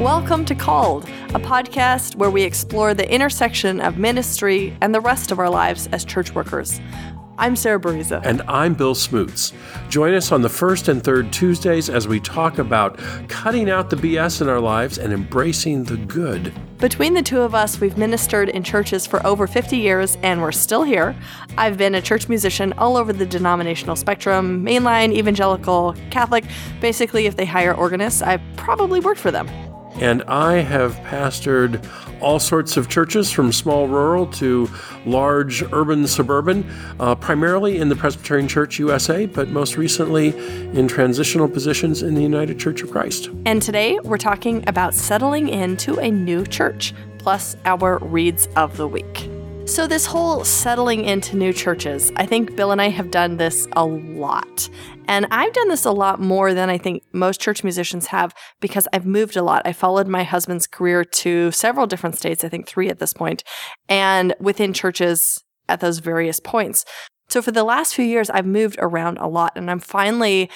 Welcome to Called, a podcast where we explore the intersection of ministry and the rest of our lives as church workers. I'm Sarah Bariza. And I'm Bill Smoots. Join us on the first and third Tuesdays as we talk about cutting out the BS in our lives and embracing the good. Between the two of us, we've ministered in churches for over 50 years and we're still here. I've been a church musician all over the denominational spectrum mainline, evangelical, Catholic. Basically, if they hire organists, I've probably worked for them. And I have pastored all sorts of churches from small rural to large urban suburban, uh, primarily in the Presbyterian Church USA, but most recently in transitional positions in the United Church of Christ. And today we're talking about settling into a new church, plus our reads of the week. So, this whole settling into new churches, I think Bill and I have done this a lot. And I've done this a lot more than I think most church musicians have because I've moved a lot. I followed my husband's career to several different states, I think three at this point, and within churches at those various points. So for the last few years, I've moved around a lot and I'm finally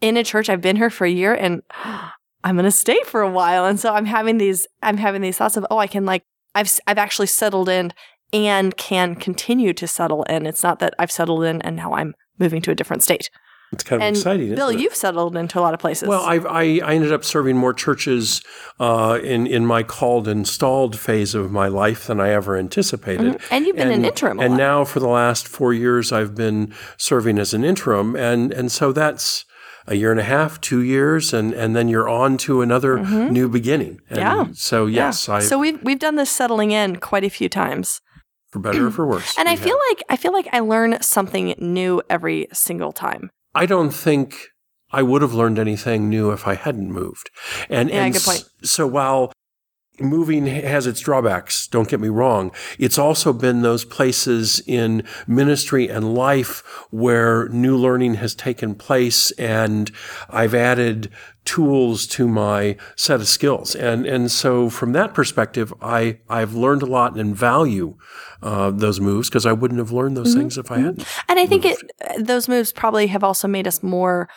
in a church. I've been here for a year and I'm going to stay for a while. And so I'm having these, I'm having these thoughts of, oh, I can like, I've, I've actually settled in and can continue to settle in. It's not that I've settled in and now I'm moving to a different state. It's kind of and exciting. Bill, you've settled into a lot of places. Well, I've, I I ended up serving more churches uh, in in my called installed phase of my life than I ever anticipated. Mm-hmm. And you've been an interim and lot. now for the last four years, I've been serving as an interim, and and so that's a year and a half, two years, and and then you're on to another new beginning. And Mm-hmm. Yeah. So yes, I so we've we've done this settling in quite a few times. For better or for worse. And I we feel have. like I feel like I learn something new every single time. I don't think I would have learned anything new if I hadn't moved. And Yeah, and good point. so while moving has its drawbacks, don't get me wrong, it's also been those places in ministry and life where new learning has taken place and I've added tools to my set of skills. And and so from that perspective, I I've learned a lot and value uh, those moves because I wouldn't have learned those things if I hadn't. And I think it those moves probably have also made us more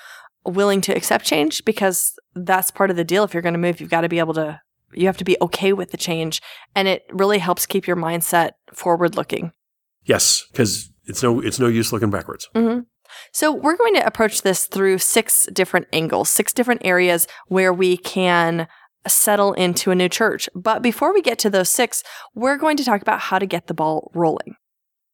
willing to accept change because that's part of the deal. If you're going to move, you've got to be able to you have to be okay with the change, and it really helps keep your mindset forward looking. Yes, because it's no it's no use looking backwards. Mm-hmm. So, we're going to approach this through six different angles, six different areas where we can settle into a new church. But before we get to those six, we're going to talk about how to get the ball rolling.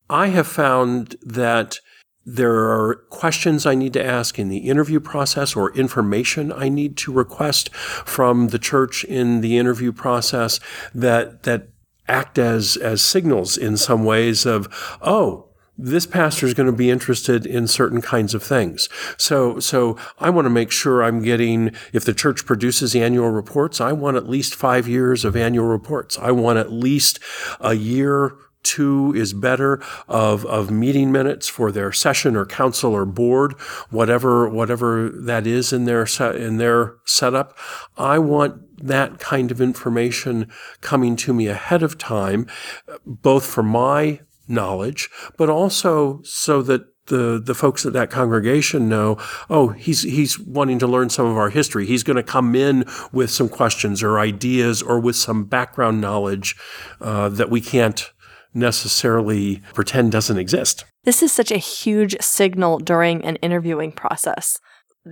I have found that there are questions I need to ask in the interview process or information I need to request from the church in the interview process that that act as as signals in some ways of oh this pastor is going to be interested in certain kinds of things. So, so I want to make sure I'm getting, if the church produces annual reports, I want at least five years of annual reports. I want at least a year two is better of, of meeting minutes for their session or council or board, whatever, whatever that is in their set, in their setup. I want that kind of information coming to me ahead of time, both for my knowledge, but also so that the the folks at that congregation know, oh, he's he's wanting to learn some of our history. He's going to come in with some questions or ideas or with some background knowledge uh, that we can't necessarily pretend doesn't exist. This is such a huge signal during an interviewing process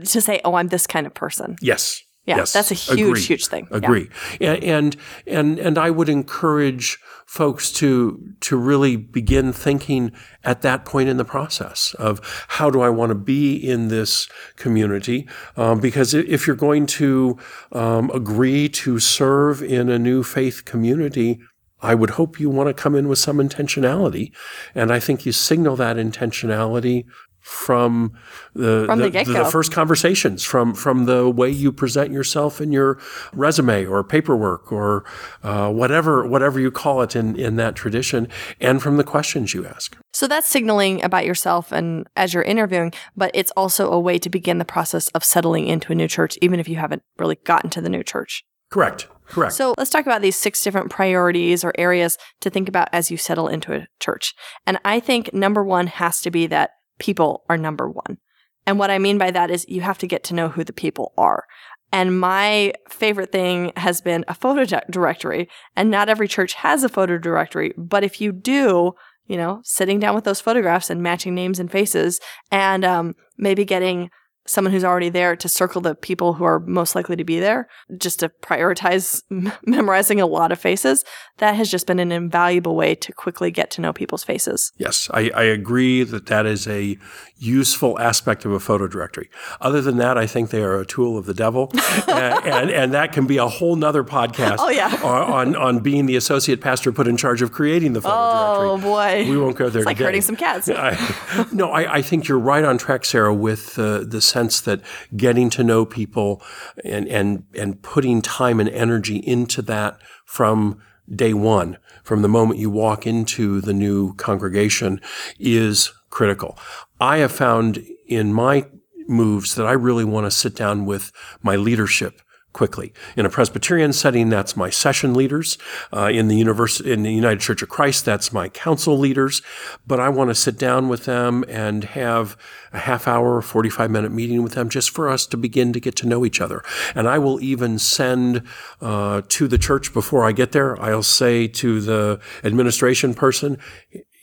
to say, oh, I'm this kind of person. Yes. Yeah, yes. that's a huge, Agree. huge thing. Agree. And, and and and I would encourage folks to to really begin thinking at that point in the process of how do I want to be in this community? Um, because if you're going to um, agree to serve in a new faith community. I would hope you want to come in with some intentionality, and I think you signal that intentionality from the From the the, get-go. first conversations, from from the way you present yourself in your resume or paperwork or uh, whatever whatever you call it in in that tradition, and from the questions you ask. So that's signaling about yourself and as you're interviewing, but it's also a way to begin the process of settling into a new church, even if you haven't really gotten to the new church. Correct. Correct. So let's talk about these six different priorities or areas to think about as you settle into a church. And I think number one has to be that people are number one. And what I mean by that is you have to get to know who the people are. And my favorite thing has been a photo di- directory. And not every church has a photo directory, but if you do, you know, sitting down with those photographs and matching names and faces and um, maybe getting someone who's already there to circle the people who are most likely to be there, just to prioritize memorizing a lot of faces. That has just been an invaluable way to quickly get to know people's faces. Yes, I, I agree that that is a useful aspect of a photo directory. Other than that, I think they are a tool of the devil, and, and, and that can be a whole nother podcast. Oh yeah, on on being the associate pastor put in charge of creating the photo oh, directory. Oh boy, we won't go there. It's like today. hurting some cats. I, no, I, I think you're right on track, Sarah, with uh, the sense that getting to know people and and and putting time and energy into that from day one, from the moment you walk into the new congregation, is critical. I have found in my moves that I really want to sit down with my leadership quickly. In a Presbyterian setting, that's my session leaders. Uh, in the university, in the United Church of Christ, that's my council leaders. But I want to sit down with them and have a half hour, 45 minute meeting with them just for us to begin to get to know each other. And I will even send uh, to the church before I get there, I'll say to the administration person,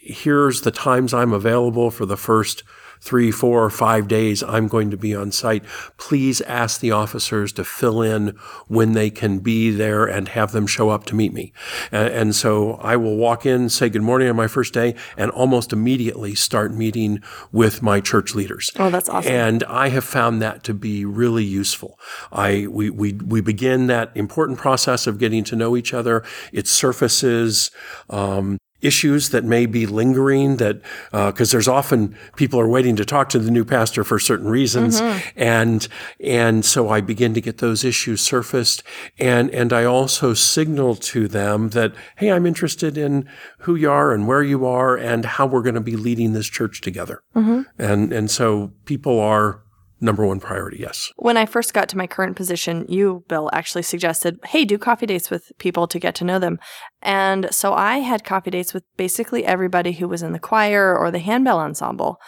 here's the times I'm available for the first three, four, or five days I'm going to be on site. Please ask the officers to fill in when they can be there and have them show up to meet me. And, and so I will walk in, say good morning on my first day, and almost immediately start meeting with my church leaders. Oh, that's awesome. And I have found that to be really useful. I we we we begin that important process of getting to know each other. It surfaces um, issues that may be lingering that because uh, there's often people are waiting to talk to the new pastor for certain reasons mm-hmm. and and so I begin to get those issues surfaced and and I also signal to them that hey I'm interested in who you are and where you are and how we're going to be leading this church together mm-hmm. and and so people are number one priority, yes. When I first got to my current position, you, Bill, actually suggested, hey, do coffee dates with people to get to know them. And so I had coffee dates with basically everybody who was in the choir or the handbell ensemble.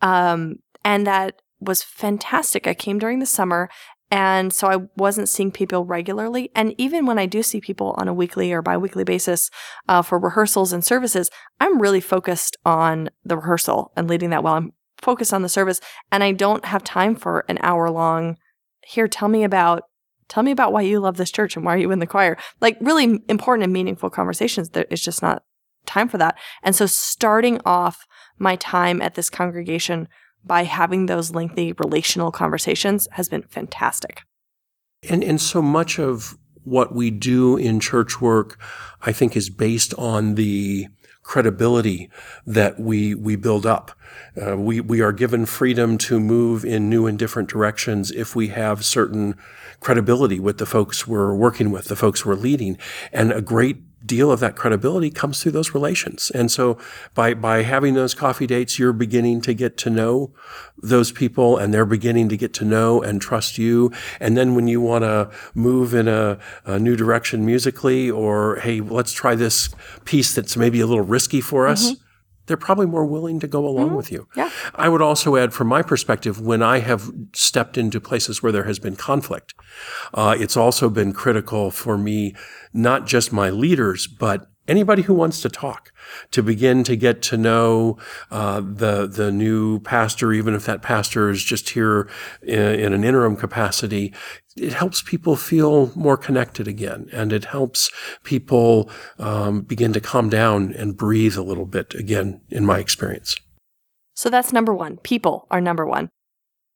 Um, and that was fantastic. I came during the summer. And so I wasn't seeing people regularly. And even when I do see people on a weekly or biweekly basis uh, for rehearsals and services, I'm really focused on the rehearsal and leading that well. I'm focus on the service and I don't have time for an hour long here tell me about tell me about why you love this church and why are you in the choir? Like really important and meaningful conversations there is just not time for that. And so starting off my time at this congregation by having those lengthy relational conversations has been fantastic. And and so much of what we do in church work i think is based on the credibility that we we build up. Uh, we we are given freedom to move in new and different directions if we have certain credibility with the folks we're working with, the folks we're leading, and a great deal of that credibility comes through those relations. And so by, by having those coffee dates, you're beginning to get to know those people and they're beginning to get to know and trust you. And then when you want to move in a, a, new direction musically or, hey, let's try this piece that's maybe a little risky for us. Mm-hmm they're probably more willing to go along mm-hmm. with you. Yeah. I would also add, from my perspective, when I have stepped into places where there has been conflict, uh, it's also been critical for me, not just my leaders, but anybody who wants to talk to begin to get to know uh, the the new pastor, even if that pastor is just here in, in, an interim capacity. It helps people feel more connected again, and it helps people um, begin to calm down and breathe a little bit again. In my experience. So that's number one. People are number one.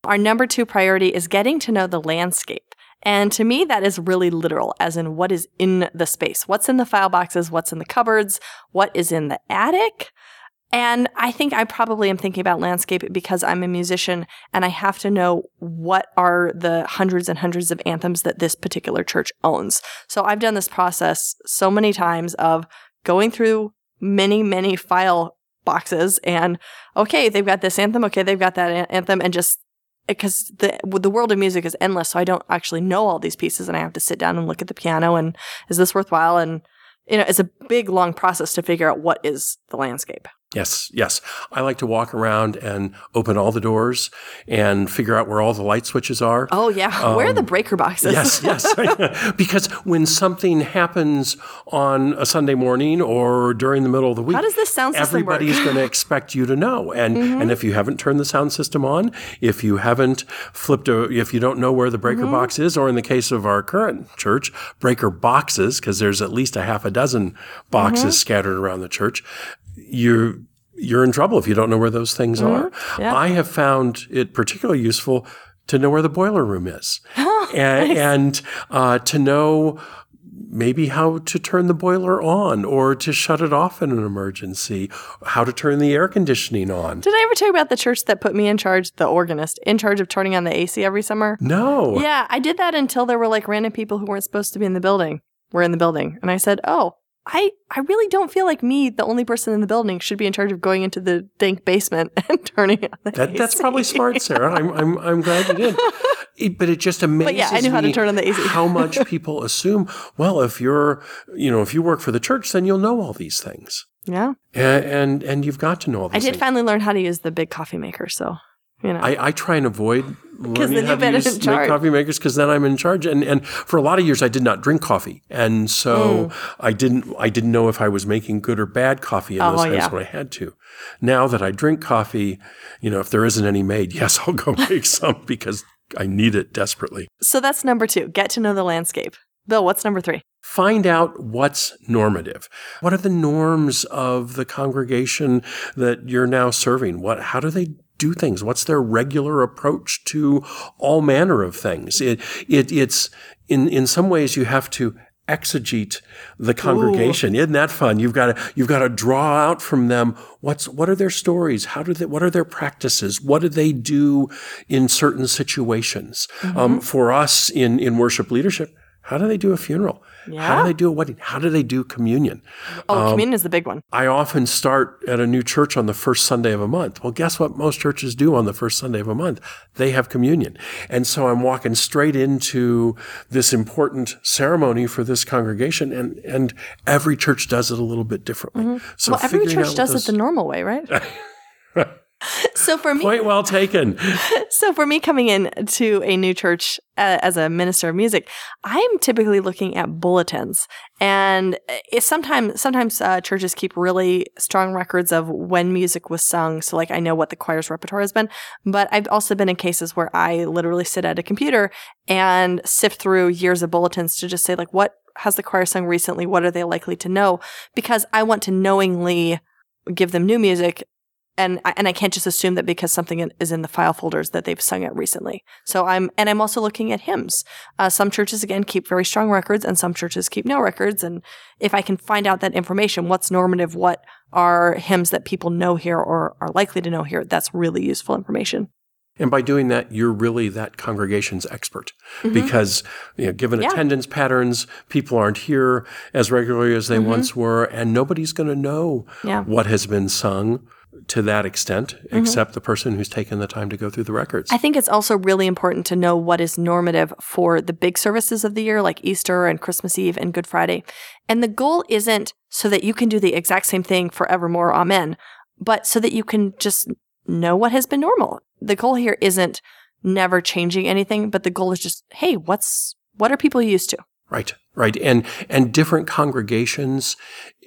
Our number two priority is getting to know the landscape. And to me, that is really literal, as in what is in the space. What's in the file boxes? What's in the cupboards? What is in the attic? And I think I probably am thinking about landscape because I'm a musician and I have to know what are the hundreds and hundreds of anthems that this particular church owns. So I've done this process so many times of going through many, many file boxes and okay, they've got this anthem. Okay, they've got that anthem and just because the the world of music is endless, so I don't actually know all these pieces, and I have to sit down and look at the piano and is this worthwhile? And you know, it's a big long process to figure out what is the landscape. Yes, yes. I like to walk around and open all the doors and figure out where all the light switches are. Oh yeah, where are the um, breaker boxes? Yes, yes. because when something happens on a Sunday morning or during the middle of the week, How does this sound system work? everybody's going to expect you to know. And mm-hmm. and if you haven't turned the sound system on, if you haven't flipped a, if you don't know where the breaker mm-hmm. box is, or in the case of our current church, breaker boxes, because there's at least a half a dozen boxes mm-hmm. scattered around the church, you you're in trouble if you don't know where those things are. Yeah. I have found it particularly useful to know where the boiler room is, and, and uh, to know maybe how to turn the boiler on or to shut it off in an emergency, how to turn the air conditioning on. Did I ever tell you about the church that put me in charge, the organist, in charge of turning on the AC every summer? No. Yeah, I did that until there were like random people who weren't supposed to be in the building were in the building. And I said, Oh, I, I really don't feel like me, the only person in the building, should be in charge of going into the dank basement and turning on the That, that's probably smart, Sarah. I'm, I'm, I'm glad you did. It- but it just amazes yeah, I knew how to me turn on the AC. how much people assume, well, if you're, you know, if you work for the church, then you'll know all these things. Yeah. And, and, and you've got to know all I did things. finally learn how to use the big coffee maker. So, you know. I, I try and avoid learning how to use make coffee makers because then I'm in charge. And and for a lot of years I did not drink coffee, and so Mm. I didn't I didn't know if I was making good or bad coffee in those Oh, times yeah. when I had to. Now that I drink coffee, you know, if there isn't any made, yes, I'll go make some because I need it desperately. so that's number two get to know the landscape. Bill, what's number three? Find out what's normative. What are the norms of the congregation that you're now serving? What how do they do things? What's their regular approach to all manner of things? It, it it's in in some ways you have to exegete the congregation. Isn't that fun? You've got to you've got to draw out from them what's what are their stories? How do they what are their practices? What do they do in certain situations? Um, for us in in worship leadership, how do they do a funeral? How do they do a wedding? How do they do communion? Oh, um, communion is the big one. I often start at a new church on the first Sunday of a month. Well, guess what most churches do on the first Sunday of a month? They have communion. And so I'm walking straight into this important ceremony for this congregation and, and every church does it a little bit differently. Mm-hmm. So well, every church does what it the normal way, right? so for me, Point well taken. so for me coming in to a new church uh, as a minister of music, I'm typically looking at bulletins, and it's sometimes sometimes uh, churches keep really strong records of when music was sung, so like I know what the choir's repertoire has been. But I've also been in cases where I literally sit at a computer and sift through years of bulletins to just say like what has the choir sung recently? What are they likely to know? Because I want to knowingly give them new music and I, and I can't just assume that because something is in the file folders that they've sung it recently. So I'm and I'm also looking at hymns. Uh, some churches again keep very strong records, and some churches keep no records. And if I can find out that information, what's normative, what are hymns that people know here or are likely to know here, that's really useful information. And by doing that, you're really that congregation's expert because, you know, given Mm-hmm. Yeah. attendance patterns, people aren't here as regularly as they once were, and nobody's going to know Mm-hmm. Yeah. what has been sung to that extent, mm-hmm. except the person who's taken the time to go through the records. I think it's also really important to know what is normative for the big services of the year, like Easter and Christmas Eve and Good Friday. And the goal isn't so that you can do the exact same thing forevermore, amen, but so that you can just know what has been normal. The goal here isn't never changing anything, but the goal is just, hey, what's what are people used to? Right, right, and and different congregations,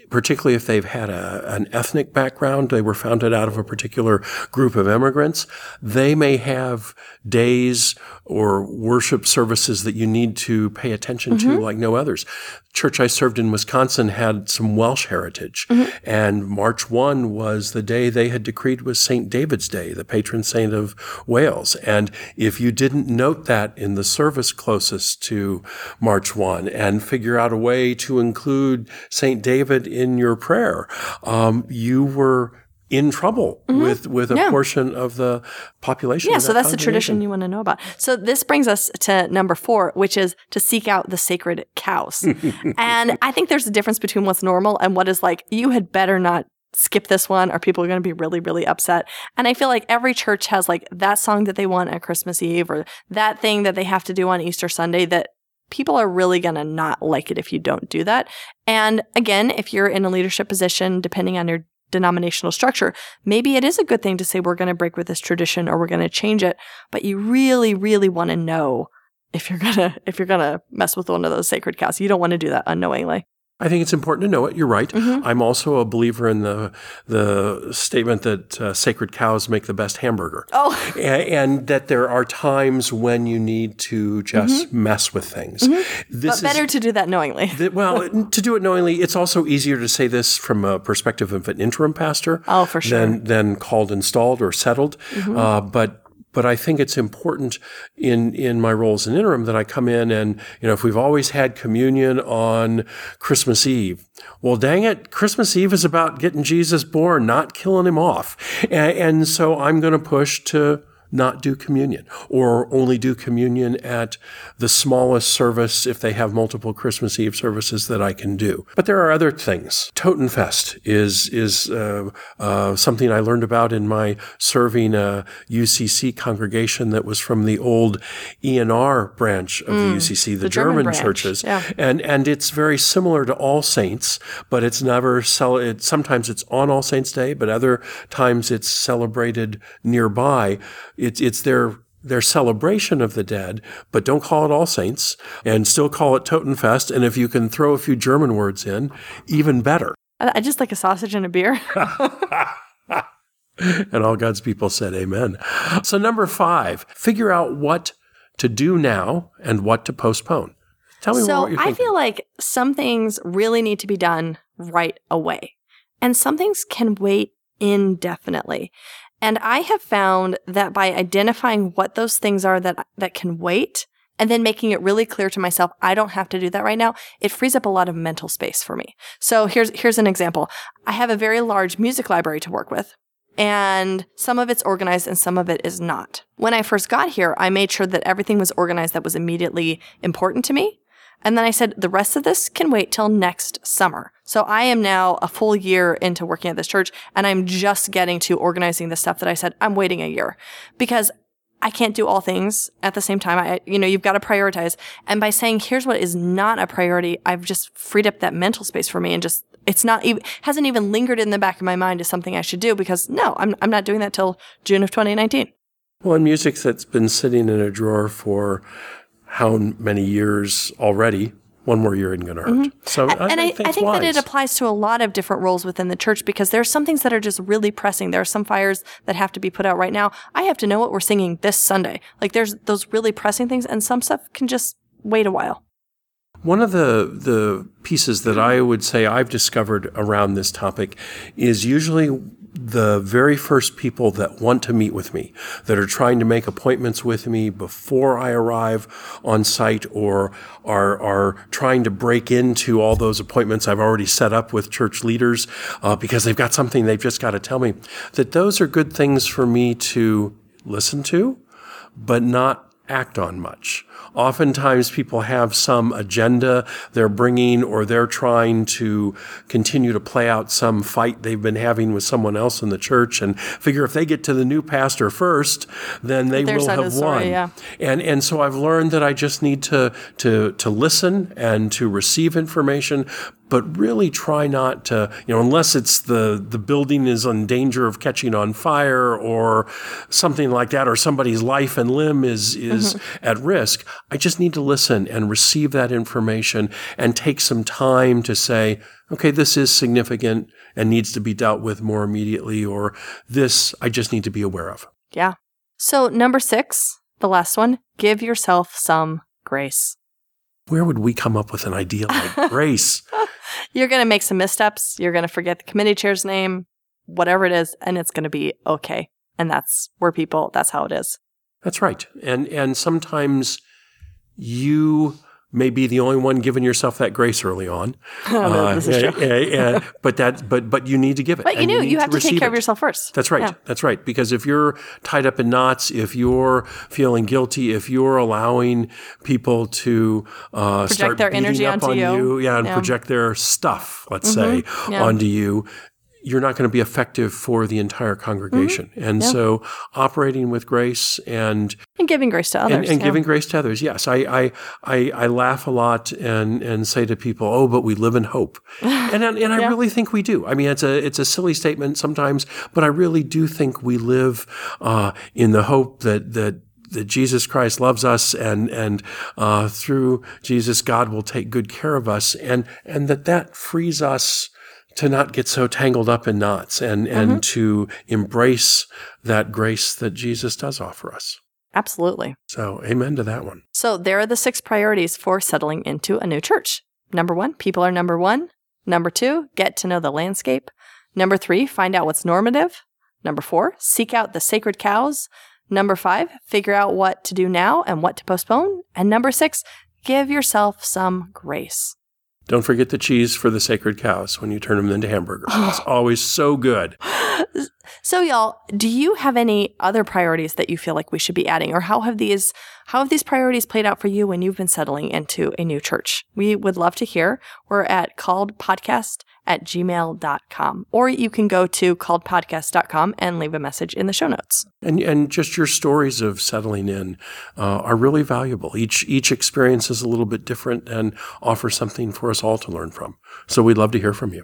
particularly if they've had a, an ethnic background, they were founded out of a particular group of immigrants. They may have days or worship services that you need to pay attention to, mm-hmm. like no others. Church I served in Wisconsin had some Welsh heritage, mm-hmm. and March one was the day they had decreed was Saint David's Day, the patron saint of Wales. And if you didn't note that in the service closest to March 1 and figure out a way to include St. David in your prayer, um, you were in trouble with, with a Mm-hmm. Yeah. portion of the population. Yeah, of so that's the tradition you want to know about. So this brings us to number four, which is to seek out the sacred cows. and I think there's a difference between what's normal and what is like, you had better not skip this one or people are going to be really, really upset. And I feel like every church has like that song that they want at Christmas Eve or that thing that they have to do on Easter Sunday that people are really going to not like it if you don't do that. And again, if you're in a leadership position, depending on your denominational structure, maybe it is a good thing to say we're going to break with this tradition or we're going to change it, but you really, really want to know if you're gonna if you're gonna mess with one of those sacred cows. You don't want to do that unknowingly. I think it's important to know it. You're right. Mm-hmm. I'm also a believer in the the statement that uh, sacred cows make the best hamburger. Oh, and, and, that there are times when you need to just mm-hmm. mess with things. Mm-hmm. This but better is, to do that knowingly. The, well, to do it knowingly, it's also easier to say this from a perspective of an interim pastor. Oh, for sure. Than than called installed or settled. Mm-hmm. Uh, but but I think it's important in in my role as an interim that I come in and you know if we've always had communion on Christmas Eve, well, dang it, Christmas Eve is about getting Jesus born, not killing him off, and, and so I'm going to push to not do communion or only do communion at the smallest service if they have multiple Christmas Eve services that I can do. But there are other things. Totenfest is, is uh, uh, something I learned about in my serving a UCC congregation that was from the old E&R branch of mm, the UCC, the, the German, German churches. Yeah. And, and it's very similar to All Saints, but it's never, cel- it, sometimes it's on All Saints Day, but other times it's celebrated nearby it's it's their their celebration of the dead, but don't call it All Saints and still call it Totenfest. And if you can throw a few German words in, even better. I just like a sausage and a beer. and all God's people said, Amen. So, number five, figure out what to do now and what to postpone. Tell me so what you're thinking. I feel like some things really need to be done right away, and some things can wait indefinitely. And I have found that by identifying what those things are that, that can wait and then making it really clear to myself, I don't have to do that right now, it frees up a lot of mental space for me. So here's, here's an example. I have a very large music library to work with. And some of it's organized and some of it is not. When I first got here, I made sure that everything was organized that was immediately important to me. And then I said, the rest of this can wait till next summer. So I am now a full year into working at this church and I'm just getting to organizing the stuff that I said I'm waiting a year because I can't do all things at the same time. I, you know, you've got to prioritize. And by saying, here's what is not a priority, I've just freed up that mental space for me and just, it's not even, hasn't even lingered in the back of my mind as something I should do because no, I'm, I'm not doing that till June of 2019. Well, and music that's been sitting in a drawer for how many years already one more year isn't going to hurt. Mm-hmm. So, I, and I, think, I think that it applies to a lot of different roles within the church because there are some things that are just really pressing. There are some fires that have to be put out right now. I have to know what we're singing this Sunday. Like there's those really pressing things, and some stuff can just wait a while. One of the the pieces that I would say I've discovered around this topic is usually the very first people that want to meet with me, that are trying to make appointments with me before I arrive on site or are, are trying to break into all those appointments I've already set up with church leaders uh, because they've got something they've just got to tell me, that those are good things for me to listen to, but not act on much. Oftentimes people have some agenda they're bringing or they're trying to continue to play out some fight they've been having with someone else in the church and figure if they get to the new pastor first, then they Their will have story, won. Yeah. And and so I've learned that I just need to to to listen and to receive information, but really try not to, you know, unless it's the, the building is in danger of catching on fire or something like that, or somebody's life and limb is, is mm-hmm. at risk. I just need to listen and receive that information and take some time to say, okay, this is significant and needs to be dealt with more immediately, or this I just need to be aware of. Yeah. So, number six, the last one, give yourself some grace. Where would we come up with an idea like grace? You're going to make some missteps. You're going to forget the committee chair's name, whatever it is, and it's going to be okay. And that's where people, that's how it is. That's right. And and sometimes you may be the only one giving yourself that grace early on. uh, this is true. but that, but but you need to give it. But you do. You, you have to, to take care it. of yourself first. That's right. Yeah. That's right. Because if you're tied up in knots, if you're feeling guilty, if you're allowing people to uh, project start their energy up onto on you, you yeah, and yeah. project their stuff, let's mm-hmm. say, yeah. onto you, you're not going to be effective for the entire congregation. Mm-hmm. And so operating with grace and And giving grace to others. and, and yeah. giving grace to others. Yes, I, I, I, I laugh a lot and, and say to people, "Oh, but we live in hope," and and, and I really think we do. I mean, it's a it's a silly statement sometimes, but I really do think we live uh, in the hope that that. That Jesus Christ loves us, and and uh, through Jesus, God will take good care of us, and and that that frees us to not get so tangled up in knots, and and mm-hmm. to embrace that grace that Jesus does offer us. Absolutely. So, amen to that one. So there are the six priorities for settling into a new church. Number one, people are number one. Number two, get to know the landscape. Number three, find out what's normative. Number four, seek out the sacred cows. Number five, figure out what to do now and what to postpone. And number six, give yourself some grace. Don't forget the cheese for the sacred cows when you turn them into hamburgers. It's always so good. So y'all, do you have any other priorities that you feel like we should be adding or how have these how have these priorities played out for you when you've been settling into a new church? We would love to hear. We're at calledpodcast at gmail.com or you can go to calledpodcast.com and leave a message in the show notes. And and just your stories of settling in uh, are really valuable. Each each experience is a little bit different and offers something for us all to learn from. So we'd love to hear from you.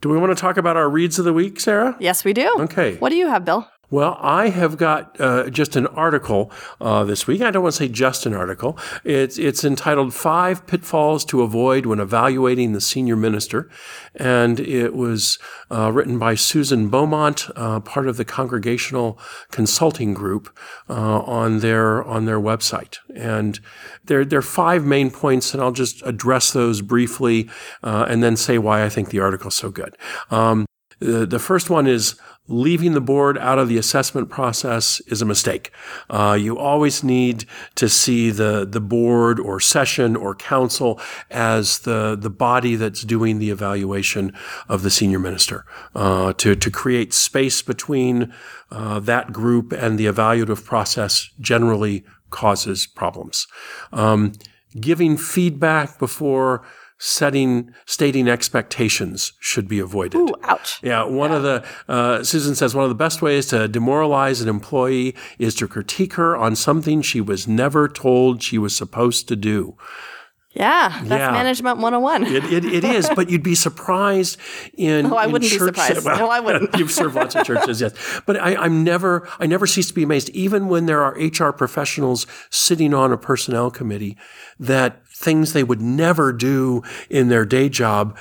Do we want to talk about our reads of the week, Sarah? Yes, we do. Okay. What do you have, Bill? Well, I have got uh, just an article uh, this week. I don't want to say just an article. It's it's entitled Five Pitfalls to Avoid When Evaluating the Senior Minister. And it was uh, written by Susan Beaumont, uh, part of the Congregational Consulting Group uh, on their on their website. And there, there are five main points, and I'll just address those briefly uh, and then say why I think the article is so good. Um, the, the first one is leaving the board out of the assessment process is a mistake. Uh, you always need to see the, the board or session or council as the, the body that's doing the evaluation of the senior minister uh, to, to create space between uh, that group and the evaluative process generally causes problems. Um, giving feedback before setting stating expectations should be avoided. Ooh, ouch. Yeah, one of the uh, Susan says one of the best ways to demoralize an employee is to critique her on something she was never told she was supposed to do. Yeah, that's Yeah. management 101. It, it, it is, but you'd be surprised in. Oh, I in wouldn't be church- surprised. No, I wouldn't. You've served lots of churches, yes. But I, I'm never, I never cease to be amazed, even when there are HR professionals sitting on a personnel committee, that things they would never do in their day job.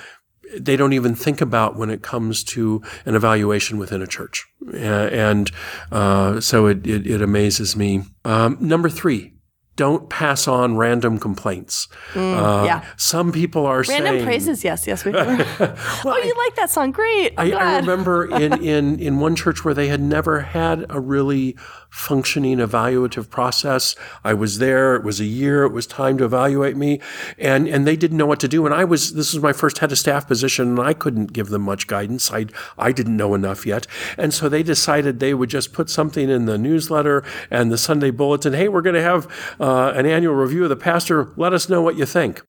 They don't even think about when it comes to an evaluation within a church, and uh, so it, it, it amazes me. Um, number three, don't pass on random complaints. Uh, Mm, yeah. Some people are saying. Random saying, praises, yes, yes, we do. oh, you like that song? Great. I, I remember in, in, in one church where they had never had a really functioning evaluative process. I was there. It was a year. It was time to evaluate me, and and they didn't know what to do. And I was this was my first head of staff position, and I couldn't give them much guidance. I I didn't know enough yet, and so they decided they would just put something in the newsletter and the Sunday bulletin. Hey, we're going to have uh, Uh, an annual review of the pastor. Let us know what you think.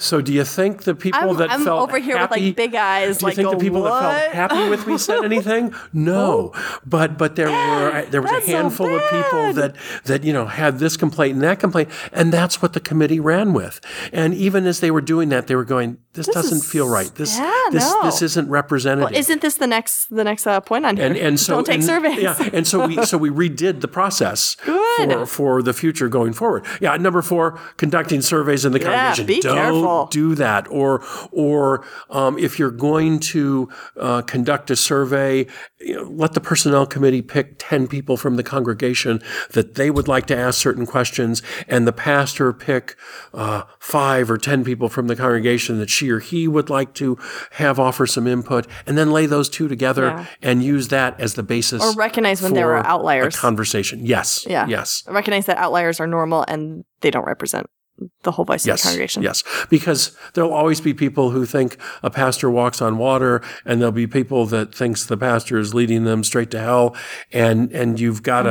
So, do you think the people I'm, that I'm felt over here with happy- like big eyes. do you like, think the people that felt happy with me said anything? No, but but there were there was a so handful of people that that you know had this complaint and that complaint, and that's what the committee ran with. And even as they were doing that, they were going, "This, doesn't is- feel right. This yeah, this no. this isn't representative." Isn't this the next the next uh, point on here? and and so don't take and- surveys. Yeah, and so we so we redid the process Good. for for the future going forward. Yeah, number four, conducting surveys in the Yeah, congregation. be don't careful. Do that. Or or um, if you're going to uh, conduct a survey, you know, let the personnel committee pick ten people from the congregation that they would like to ask certain questions, and the pastor pick uh, five or ten people from the congregation that she or he would like to have offer some input, and then lay those two together Yeah. and use that as the basis. Or recognize when there are outliers. A conversation. Yes. Yeah. Yes. Recognize that outliers are normal and they don't represent the whole voice Yes. of the congregation. Yes. Because there'll always be people who think a pastor walks on water, and there'll be people that thinks the pastor is leading them straight to hell, and and you've got to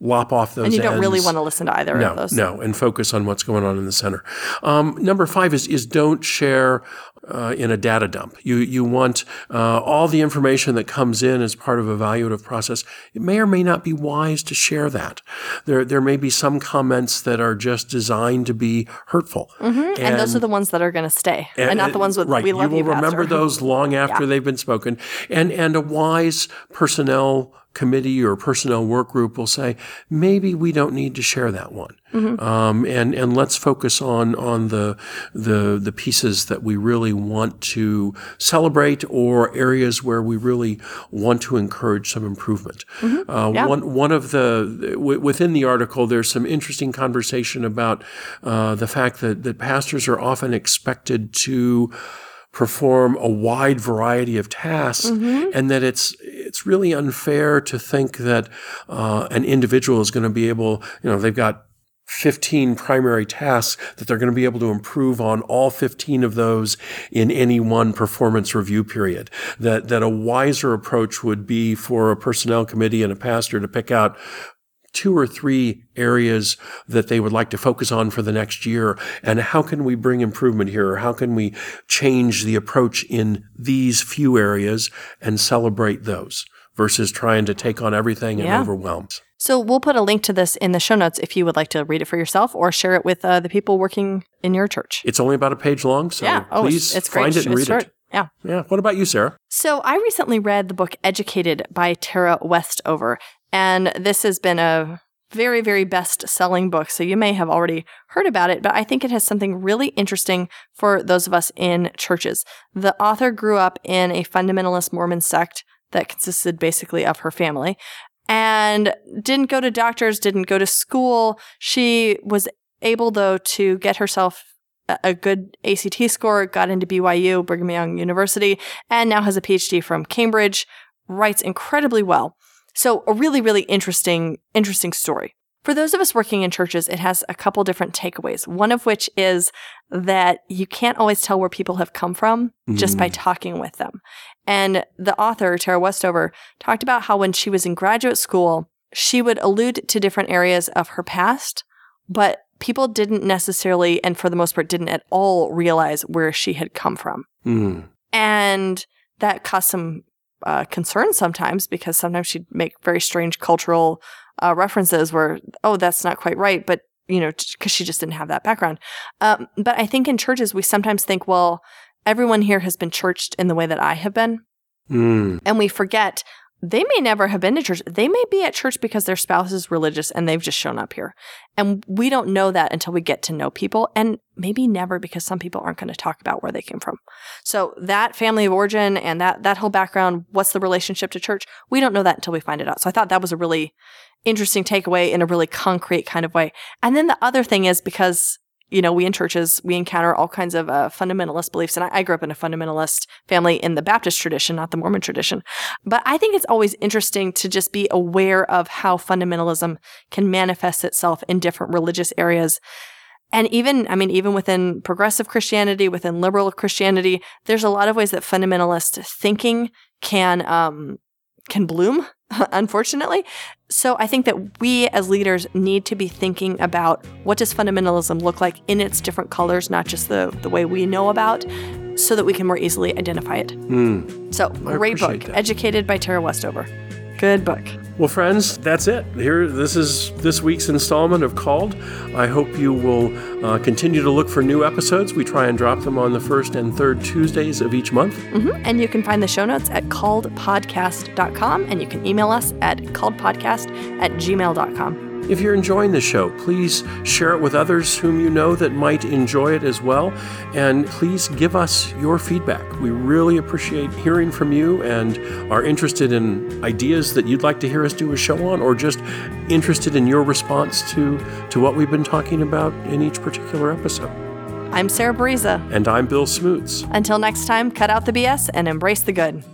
Mm-hmm. lop off those and you don't really want to listen to either no, of those. No, and focus on what's going on in the center. Um, number five is is don't share uh, in a data dump. You you want uh, all the information that comes in as part of a evaluative process. It may or may not be wise to share that. There there may be some comments that are just designed to be hurtful, Mm-hmm. And, those are the ones that are going to stay, and, not the ones with right. "We love you you." will remember those long after they've been spoken, and and a wise personnel committee or personnel work group will say maybe we don't need to share that one, Mm-hmm. um, and and let's focus on on the the the pieces that we really want to celebrate or areas where we really want to encourage some improvement. Uh, Mm-hmm. Yeah. One one of the w- within the article, there's some interesting conversation about uh, the fact that that pastors are often expected to perform a wide variety of tasks, and that it's it's really unfair to think that uh, an individual is going to be able, you know, they've got 15 primary tasks that they're going to be able to improve on all 15 of those in any one performance review period. That that a wiser approach would be for a personnel committee and a pastor to pick out two or three areas that they would like to focus on for the next year and how can we bring improvement here or how can we change the approach in these few areas and celebrate those versus trying to take on everything and Yeah. overwhelm. So we'll put a link to this in the show notes if you would like to read it for yourself or share it with uh, the people working in your church. It's only about a page long, so yeah. Oh, please it's, it's great. find it and It's read short. it. Yeah. Yeah. What about you, Sarah? So I recently read the book Educated by Tara Westover, and this has been a very, very best selling book. So you may have already heard about it, but I think it has something really interesting for those of us in churches. The author grew up in a fundamentalist Mormon sect that consisted basically of her family and didn't go to doctors, didn't go to school. She was able, though, to get herself a- good ACT score, got into BYU, Brigham Young University, and now has a PhD from Cambridge, writes incredibly well. So a really, really interesting, interesting story. For those of us working in churches, it has a couple different takeaways. One of which is that you can't always tell where people have come from just by talking with them. And the author, Tara Westover, talked about how when she was in graduate school, she would allude to different areas of her past, but people didn't necessarily, and for the most part, didn't at all realize where she had come from. Mm. And that caused some uh, concern sometimes because sometimes she'd make very strange cultural uh, references where, oh, that's not quite right, but you know, because she just didn't have that background. Um, but I think in churches, we sometimes think, well, everyone here has been churched in the way that I have been. Mm. And we forget they may never have been to church. They may be at church because their spouse is religious and they've just shown up here. And we don't know that until we get to know people and maybe never because some people aren't going to talk about where they came from. So that family of origin and that, that whole background, what's the relationship to church? We don't know that until we find it out. So I thought that was a really interesting takeaway in a really concrete kind of way. And then the other thing is because you know, we in churches, we encounter all kinds of uh, fundamentalist beliefs. And I, I grew up in a fundamentalist family in the Baptist tradition, not the Mormon tradition. But I think it's always interesting to just be aware of how fundamentalism can manifest itself in different religious areas. And even, I mean, even within progressive Christianity, within liberal Christianity, there's a lot of ways that fundamentalist thinking can, um, can bloom, unfortunately. So I think that we as leaders need to be thinking about what does fundamentalism look like in its different colors, not just the, the way we know about, so that we can more easily identify it. Mm. So great book, that. Educated by Tara Westover. Good book. Well, friends, that's it. Here, this is this week's installment of Called. I hope you will uh, continue to look for new episodes. We try and drop them on the first and third Tuesdays of each month. hmm And you can find the show notes at calledpodcast.com and you can email us at calledpodcast at gmail.com. If you're enjoying the show, please share it with others whom you know that might enjoy it as well. And please give us your feedback. We really appreciate hearing from you and are interested in ideas that you'd like to hear us do a show on, or just interested in your response to, to what we've been talking about in each particular episode. I'm Sarah Bariza. And I'm Bill Smoots. Until next time, cut out the BS and embrace the good.